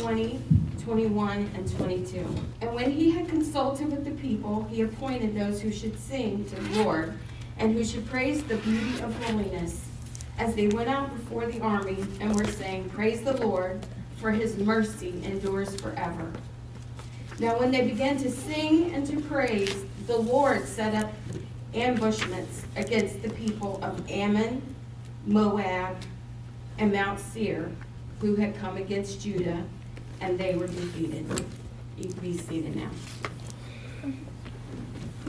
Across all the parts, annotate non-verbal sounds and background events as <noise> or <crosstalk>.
20, 21, and 22. And when he had consulted with the people, he appointed those who should sing to the Lord and who should praise the beauty of holiness as they went out before the army and were saying, Praise the Lord, for his mercy endures forever. Now, when they began to sing and to praise, the Lord set up ambushments against the people of Ammon, Moab, and Mount Seir, who had come against Judah and they were defeated. You can be seated now.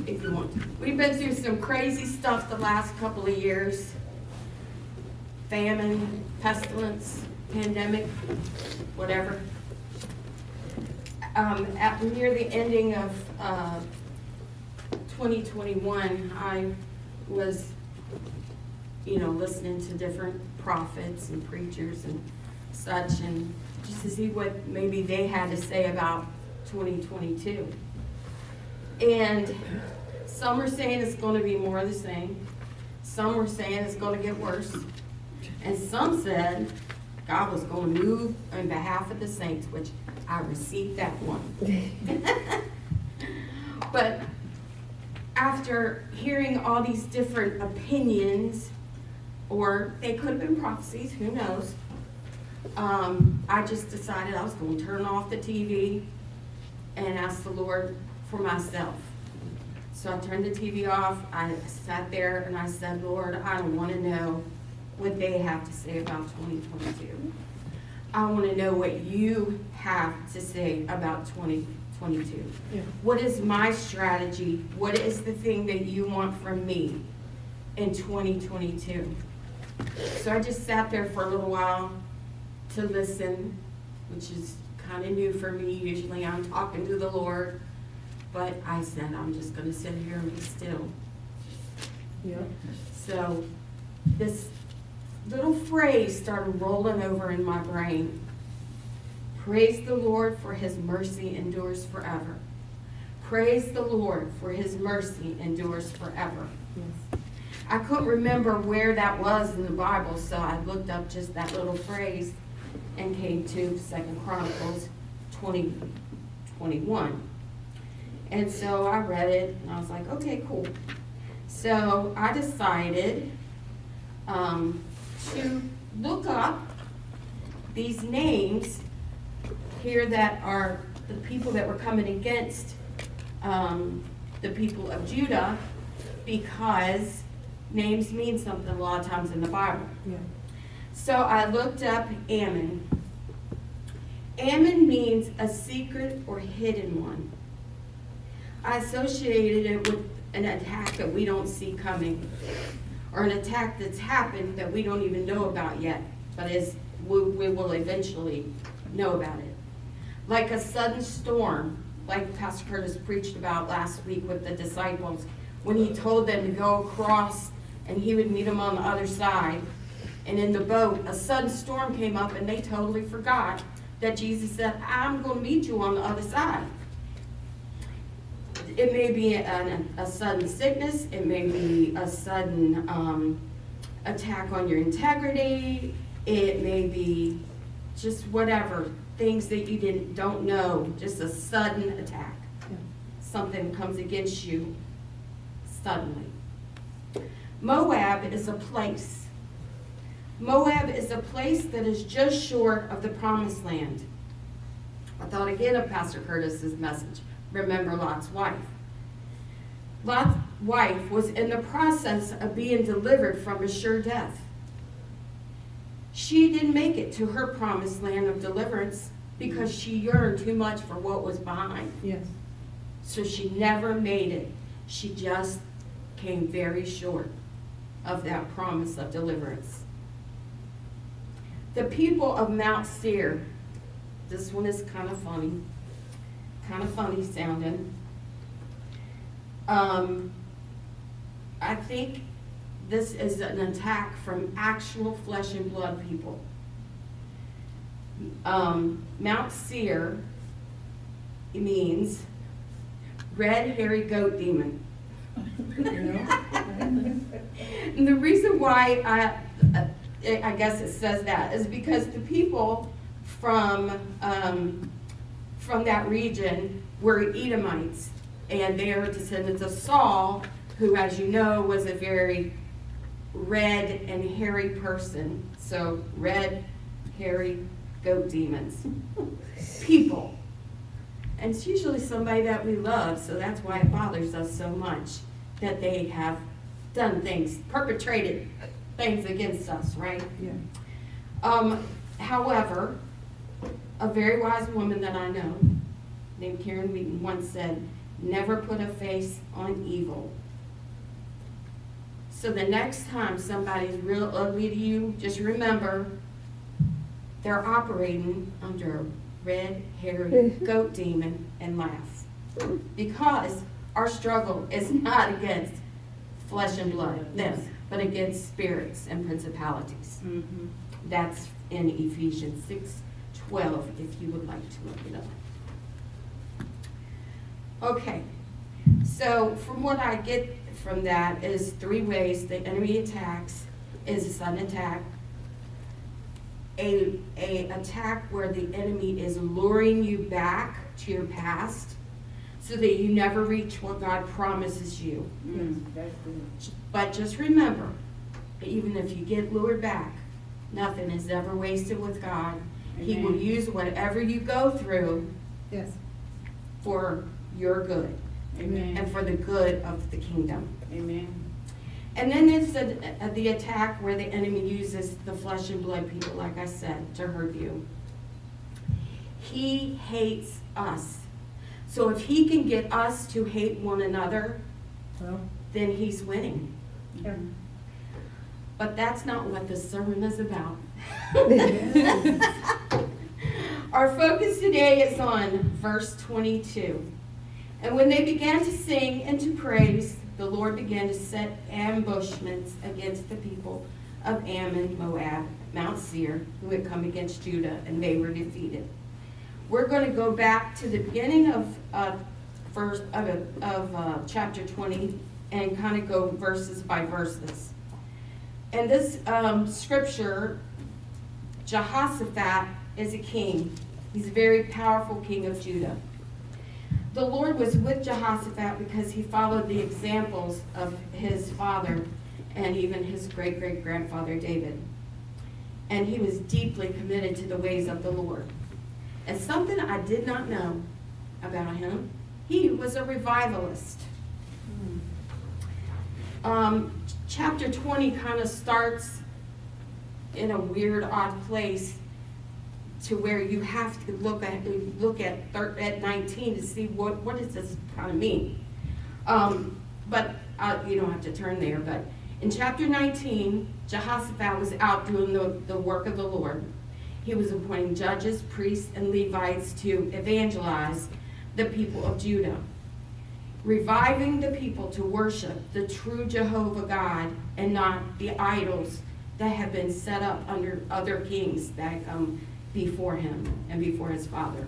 If you want. We've been through some crazy stuff the last couple of years. Famine, pestilence, pandemic, whatever. Um, at near the ending of uh, 2021, I was, you know, listening to different prophets and preachers and such, and just to see what maybe they had to say about 2022. And some were saying it's going to be more of the same. Some were saying it's going to get worse. And some said God was going to move on behalf of the saints, which I received that one. <laughs> but after hearing all these different opinions, or they could have been prophecies, who knows? Um, I just decided I was going to turn off the TV and ask the Lord for myself. So I turned the TV off. I sat there and I said, Lord, I don't want to know what they have to say about 2022. I want to know what you have to say about 2022. Yeah. What is my strategy? What is the thing that you want from me in 2022? So I just sat there for a little while to listen, which is kind of new for me. Usually I'm talking to the Lord, but I said I'm just going to sit here and be still. Yeah. So this little phrase started rolling over in my brain. Praise the Lord for his mercy endures forever. Praise the Lord for his mercy endures forever. Yes. I couldn't remember where that was in the Bible, so I looked up just that little phrase and came to Second Chronicles 20, 21. And so I read it and I was like, okay, cool. So I decided um, to look up these names here that are the people that were coming against um, the people of Judah because names mean something a lot of times in the Bible. Yeah. So I looked up Ammon. Ammon means a secret or hidden one. I associated it with an attack that we don't see coming, or an attack that's happened that we don't even know about yet, but is we, we will eventually know about it. Like a sudden storm, like Pastor Curtis preached about last week with the disciples, when he told them to go across and he would meet them on the other side and in the boat, a sudden storm came up, and they totally forgot that Jesus said, I'm going to meet you on the other side. It may be a, a sudden sickness, it may be a sudden um, attack on your integrity, it may be just whatever, things that you didn't don't know, just a sudden attack. Something comes against you suddenly. Moab is a place Moab is a place that is just short of the promised land. I thought again of Pastor Curtis's message. Remember Lot's wife. Lot's wife was in the process of being delivered from a sure death. She didn't make it to her promised land of deliverance because she yearned too much for what was behind. Yes. So she never made it. She just came very short of that promise of deliverance. The people of Mount Seir this one is kind of funny, kind of funny sounding. Um, I think this is an attack from actual flesh and blood people. Um, Mount Seir means red hairy goat demon. <laughs> <laughs> and the reason why I, uh, I guess it says that is because the people from um, from that region were Edomites, and they are descendants of Esau, who, as you know, was a very red and hairy person. So red, hairy goat demons, <laughs> people. And it's usually somebody that we love, so that's why it bothers us so much that they have done things, perpetrated things against us, right? Yeah. Um, however, a very wise woman that I know, named Karen Wheaton, once said, never put a face on evil. So the next time somebody's real ugly to you, just remember they're operating under a red hairy <laughs> goat demon and laugh. Because our struggle is not against flesh and blood, them, but against spirits and principalities. Mhm. That's in Ephesians six twelve, if you would like to look it up. Okay, so from what I get from that is three ways the enemy attacks is a sudden attack, a, a attack where the enemy is luring you back to your past so that you never reach what God promises you. Yes. But just remember, even if you get lured back, nothing is ever wasted with God. He will use whatever you go through Yes. for your good and for the good of the kingdom. Amen. And then there's the, uh, the attack where the enemy uses the flesh and blood people, like I said, to hurt you. He hates us. So if he can get us to hate one another, Well, then he's winning. yeah. Mm-hmm. But that's not what this sermon is about. <laughs> Our focus today is on verse 22. And when they began to sing and to praise, the Lord began to set ambushments against the people of Ammon, Moab, Mount Seir, who had come against Judah, and they were defeated. We're going to go back to the beginning of uh, first of, of uh, chapter 20 and kind of go verses by verses. And this um, scripture, Jehoshaphat is a king. He's a very powerful king of Judah. The Lord was with Jehoshaphat because he followed the examples of his father and even his great great grandfather David. And he was deeply committed to the ways of the Lord. And something I did not know about him, he was a revivalist. Um, chapter 20 kind of starts in a weird, odd place to where you have to look at look at thir- at 19 to see what what does this kind of mean. Um, but uh, you don't have to turn there. But in chapter 19, Jehoshaphat was out doing the, the work of the Lord. He was appointing judges, priests, and Levites to evangelize the people of Judah reviving the people to worship the true Jehovah God and not the idols that had been set up under other kings that come before him and before his father.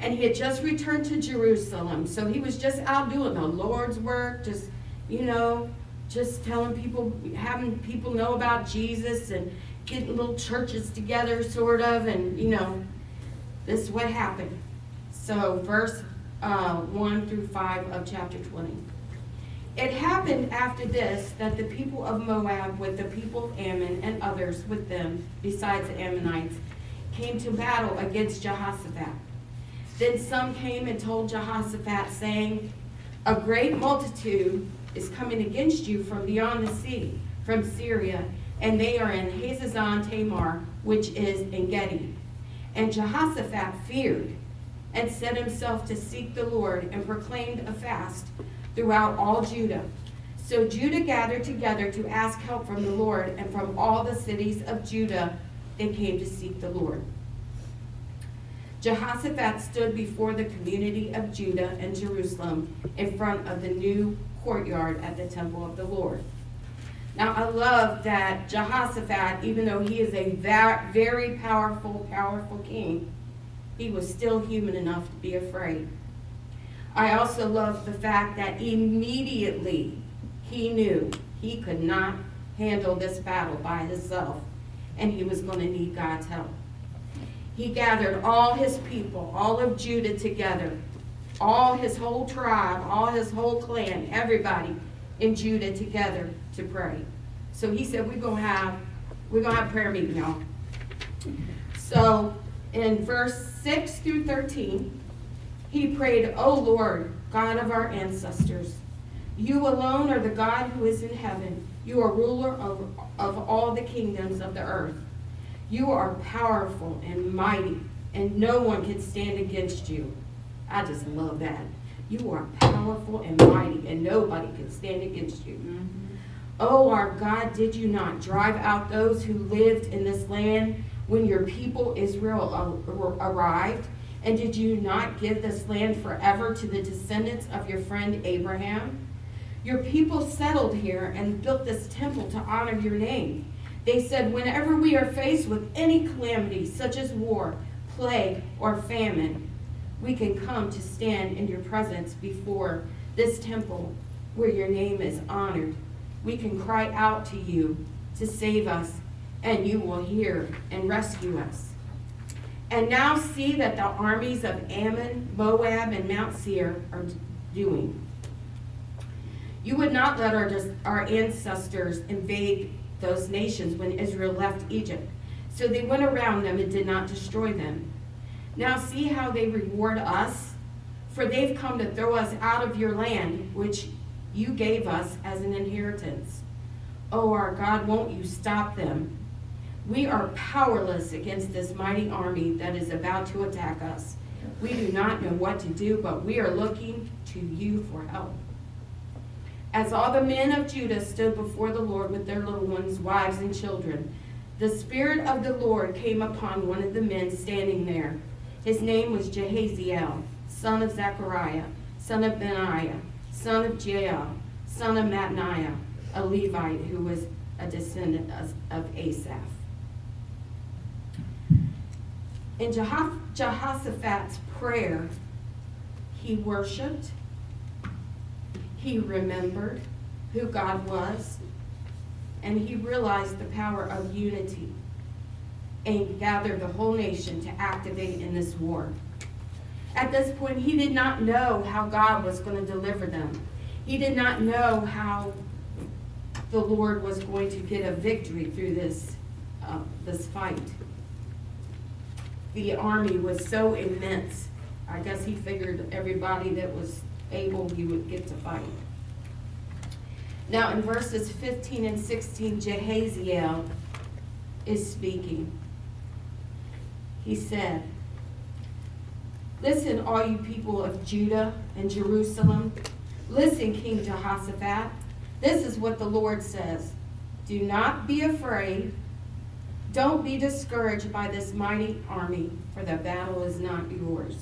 And he had just returned to Jerusalem, so he was just out doing the Lord's work, just, you know, just telling people, having people know about Jesus and getting little churches together, sort of, and, you know, this is what happened. So, verse uh, 1 through 5 of chapter 20. It happened after this that the people of Moab, with the people of Ammon and others with them, besides the Ammonites, came to battle against Jehoshaphat. Then some came and told Jehoshaphat, saying, A great multitude is coming against you from beyond the sea, from Syria, and they are in Hazazon Tamar, which is En Gedi. And Jehoshaphat feared and set himself to seek the Lord and proclaimed a fast throughout all Judah. So Judah gathered together to ask help from the Lord, and from all the cities of Judah they came to seek the Lord. Jehoshaphat stood before the community of Judah and Jerusalem in front of the new courtyard at the temple of the Lord. Now, I love that Jehoshaphat, even though he is a very powerful, powerful king, he was still human enough to be afraid. I also love the fact that immediately he knew he could not handle this battle by himself and he was going to need God's help. He gathered all his people, all of Judah together, all his whole tribe, all his whole clan, everybody in Judah together to pray. So he said, We're gonna have we're gonna have prayer meeting, y'all. So in verse 6 through 13, he prayed, O Lord, God of our ancestors, you alone are the God who is in heaven. You are ruler of, of all the kingdoms of the earth. You are powerful and mighty, and no one can stand against you. I just love that. You are powerful and mighty, and nobody can stand against you. Mm-hmm. Oh, our God, did you not drive out those who lived in this land when your people Israel arrived? And did you not give this land forever to the descendants of your friend Abraham? Your people settled here and built this temple to honor your name. They said, Whenever we are faced with any calamity, such as war, plague, or famine, we can come to stand in your presence before this temple where your name is honored. We can cry out to you to save us, and you will hear and rescue us. And now see that the armies of Ammon, Moab, and Mount Seir are doing. You would not let our, our ancestors invade those nations when Israel left Egypt. So they went around them and did not destroy them. Now see how they reward us, for they've come to throw us out of your land, which you gave us as an inheritance. Oh, our God, won't you stop them? We are powerless against this mighty army that is about to attack us. We do not know what to do, but we are looking to you for help. As all the men of Judah stood before the Lord with their little ones, wives, and children, the Spirit of the Lord came upon one of the men standing there. His name was Jehaziel, son of Zechariah, son of Benaiah, son of Jael, son of Mattaniah, a Levite who was a descendant of Asaph. In Jehoshaphat's prayer, he worshiped he remembered who God was, and he realized the power of unity and gathered the whole nation to activate in this war. At this point, he did not know how God was going to deliver them. He did not know how the Lord was going to get a victory through this, uh, this fight. The army was so immense. I guess he figured everybody that was able he would get to fight. Now, in verses 15 and 16, Jehaziel is speaking. He said, Listen, all you people of Judah and Jerusalem. Listen, King Jehoshaphat. This is what the Lord says Do not be afraid. Don't be discouraged by this mighty army, for the battle is not yours.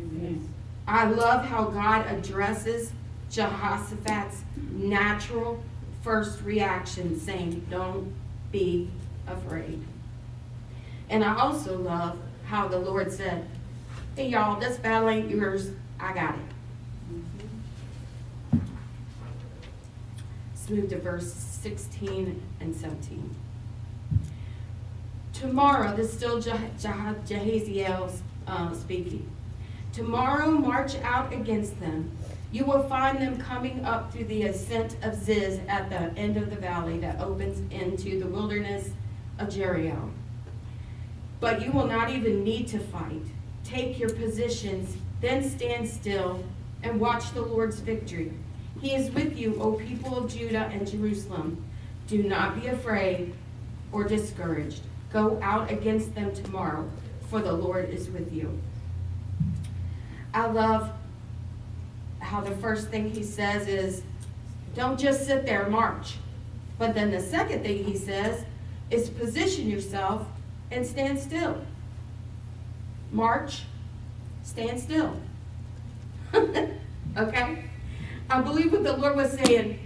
Amen. I love how God addresses Jehoshaphat's natural first reaction, saying, Don't be afraid. And I also love how the Lord said, Hey, y'all, this battle ain't yours. I got it. Let's move to verse 16 and 17. Tomorrow, this is still Jehaziel uh, speaking. Tomorrow march out against them. You will find them coming up through the ascent of Ziz at the end of the valley that opens into the wilderness of Jeruel. But you will not even need to fight. Take your positions, then stand still and watch the Lord's victory. He is with you, O people of Judah and Jerusalem. Do not be afraid or discouraged. Go out against them tomorrow, for the Lord is with you. I love how the first thing he says is, don't just sit there, march. But then the second thing he says is position yourself and stand still. March stand still. <laughs> okay? I believe what the Lord was saying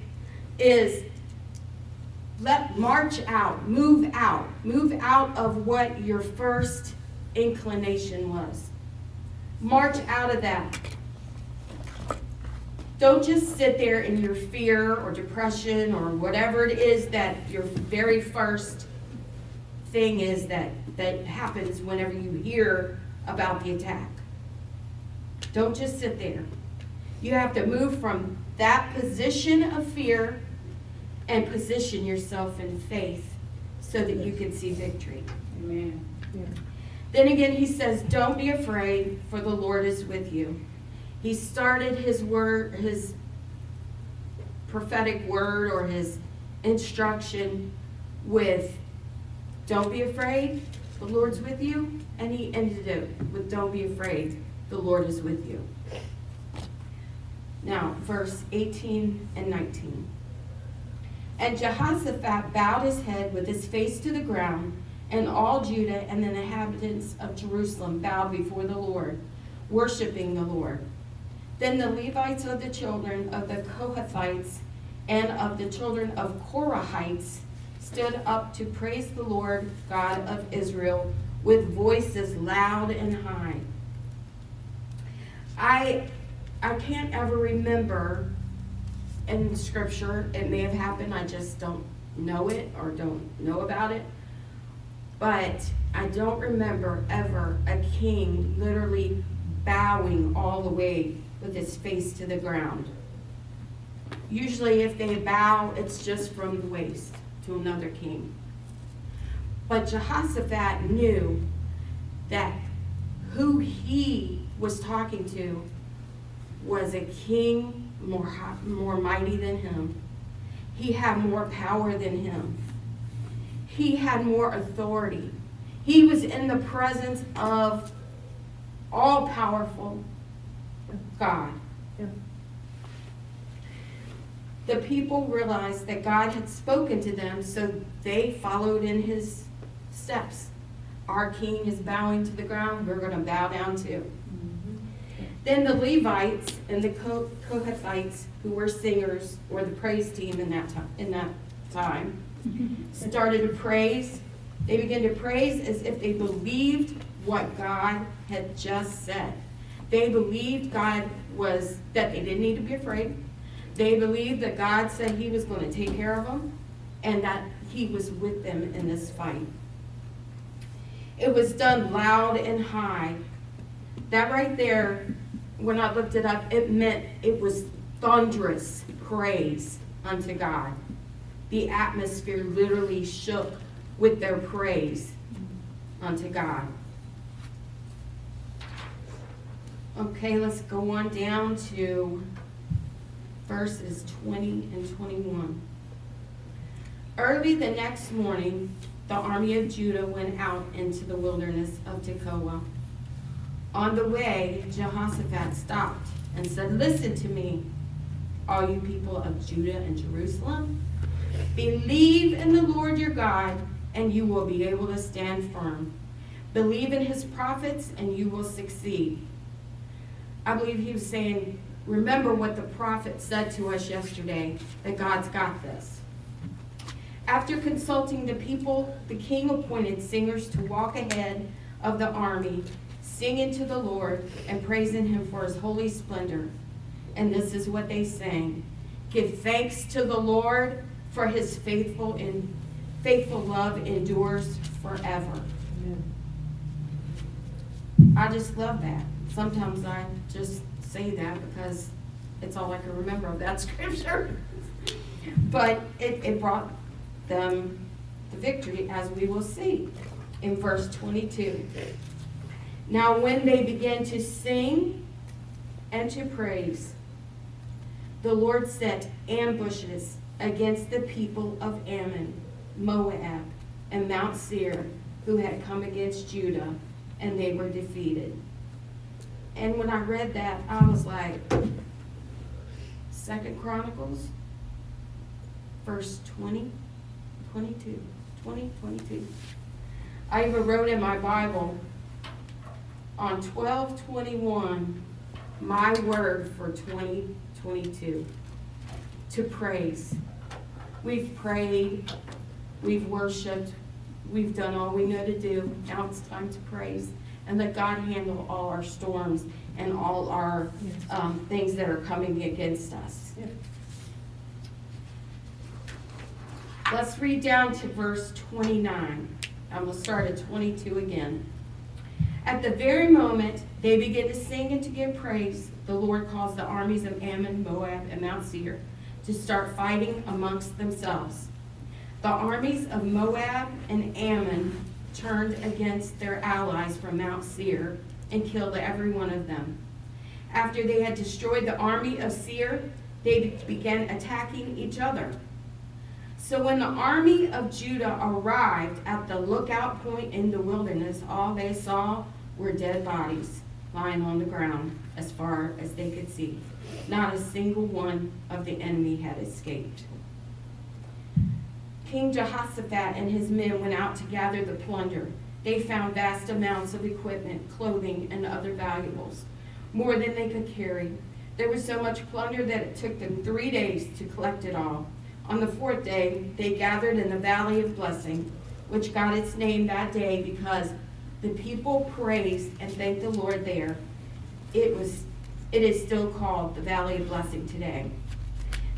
is let march out, move out, move out of what your first inclination was. March out of that. Don't just sit there in your fear or depression or whatever it is that your very first thing is that, that happens whenever you hear about the attack. Don't just sit there. You have to move from that position of fear and position yourself in faith so that you can see victory. Amen. Then again, he says, Don't be afraid, for the Lord is with you. He started his word, his prophetic word or his instruction with, Don't be afraid, the Lord's with you. And he ended it with, Don't be afraid, the Lord is with you. Now, verse 18 and 19. And Jehoshaphat bowed his head with his face to the ground, and all Judah and the inhabitants of Jerusalem bowed before the Lord, worshiping the Lord. Then the Levites of the children of the Kohathites and of the children of Korahites stood up to praise the Lord God of Israel with voices loud and high. I I can't ever remember in scripture, it may have happened, I just don't know it or don't know about it. But I don't remember ever a king literally bowing all the way with his face to the ground. Usually, if they bow, it's just from the waist to another king. But Jehoshaphat knew that who he was talking to was a king more, more mighty than him. He had more power than him. He had more authority. He was in the presence of all powerful God. The people realized that God had spoken to them, so they followed in his steps. Our king is bowing to the ground, we're going to bow down too. Then the Levites and the Kohathites, who were singers, or the praise team in that time, in that time, <laughs> started to praise. They began to praise as if they believed what God had just said. They believed God was that they didn't need to be afraid. They believed that God said He was going to take care of them, and that He was with them in this fight. It was done loud and high. That right there when I looked it up, it meant it was thunderous praise unto God. The atmosphere literally shook with their praise unto God. Okay, let's go on down to verses 20 and 21. Early the next morning, the army of Judah went out into the wilderness of Tekoa. On the way, Jehoshaphat stopped and said, Listen to me, all you people of Judah and Jerusalem. Believe in the Lord your God, and you will be able to stand firm. Believe in his prophets, and you will succeed. I believe he was saying, Remember what the prophet said to us yesterday that God's got this. After consulting the people, the king appointed singers to walk ahead of the army singing to the Lord and praising him for his holy splendor. And this is what they sang. Give thanks to the Lord for his faithful and faithful love endures forever. I just love that. Sometimes I just say that because it's all I can remember of that <laughs> scripture. but it, it brought them the victory, as we will see in verse 22. Now, when they began to sing and to praise, the Lord set ambushes against the people of Ammon, Moab, and Mount Seir, who had come against Judah, and they were defeated. And when I read that, I was like, Second Chronicles, verse 20, 22, 2022. I even wrote in my Bible, on twelve twenty-one, my word for twenty twenty-two, to praise. We've prayed, we've worshiped, we've done all we know to do, now it's time to praise. And let God handle all our storms and all our, um, things that are coming against us. Let's read down to verse twenty-nine. I'm gonna start at twenty-two again. At the very moment they begin to sing and to give praise, the Lord caused the armies of Ammon, Moab, and Mount Seir to start fighting amongst themselves. The armies of Moab and Ammon turned against their allies from Mount Seir and killed every one of them. After they had destroyed the army of Seir, they began attacking each other. So when the army of Judah arrived at the lookout point in the wilderness, all they saw were dead bodies lying on the ground as far as they could see. Not a single one of the enemy had escaped. King Jehoshaphat and his men went out to gather the plunder. They found vast amounts of equipment, clothing, and other valuables, more than they could carry. There was so much plunder that it took them three days to collect it all. On the fourth day, they gathered in the Valley of Blessing, which got its name that day because the people praised and thanked the Lord there. It was, it is still called the Valley of Blessing today.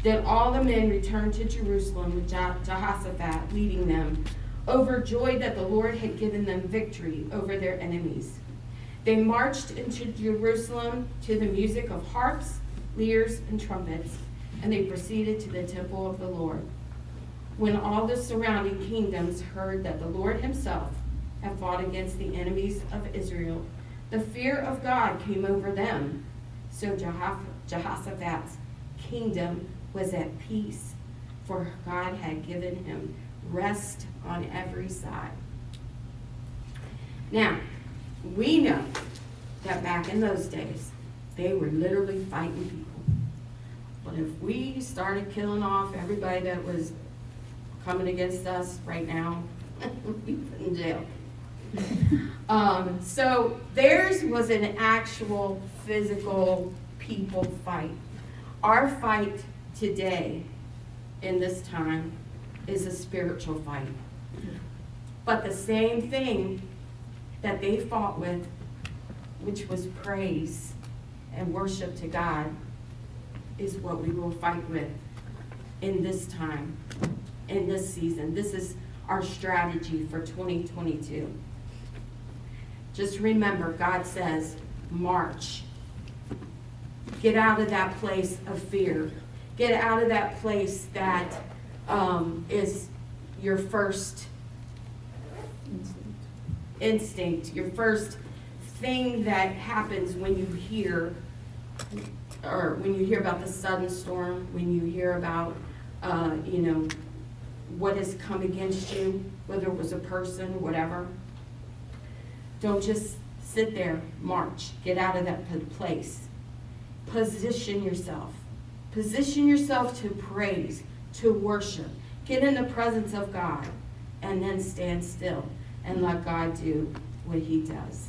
Then all the men returned to Jerusalem with Jehoshaphat leading them, overjoyed that the Lord had given them victory over their enemies. They marched into Jerusalem to the music of harps, lyres, and trumpets and they proceeded to the temple of the Lord. When all the surrounding kingdoms heard that the Lord himself had fought against the enemies of Israel, the fear of God came over them. So Jehoshaphat's kingdom was at peace, for God had given him rest on every side. Now, we know that back in those days, they were literally fighting people but if we started killing off everybody that was coming against us right now, <laughs> we'd be put in jail. <laughs> um, so theirs was an actual physical people fight. Our fight today, in this time, is a spiritual fight. But the same thing that they fought with, which was praise and worship to God, is what we will fight with in this time, in this season. This is our strategy for 2022. Just remember, God says, march. Get out of that place of fear. Get out of that place that um, is your first instinct, your first thing that happens when you hear or when you hear about the sudden storm, when you hear about, uh, you know, what has come against you, whether it was a person, whatever, don't just sit there, march, get out of that place. Position yourself. Position yourself to praise, to worship. Get in the presence of God, and then stand still and let God do what He does.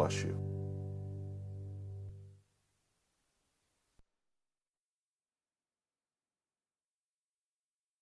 bless you.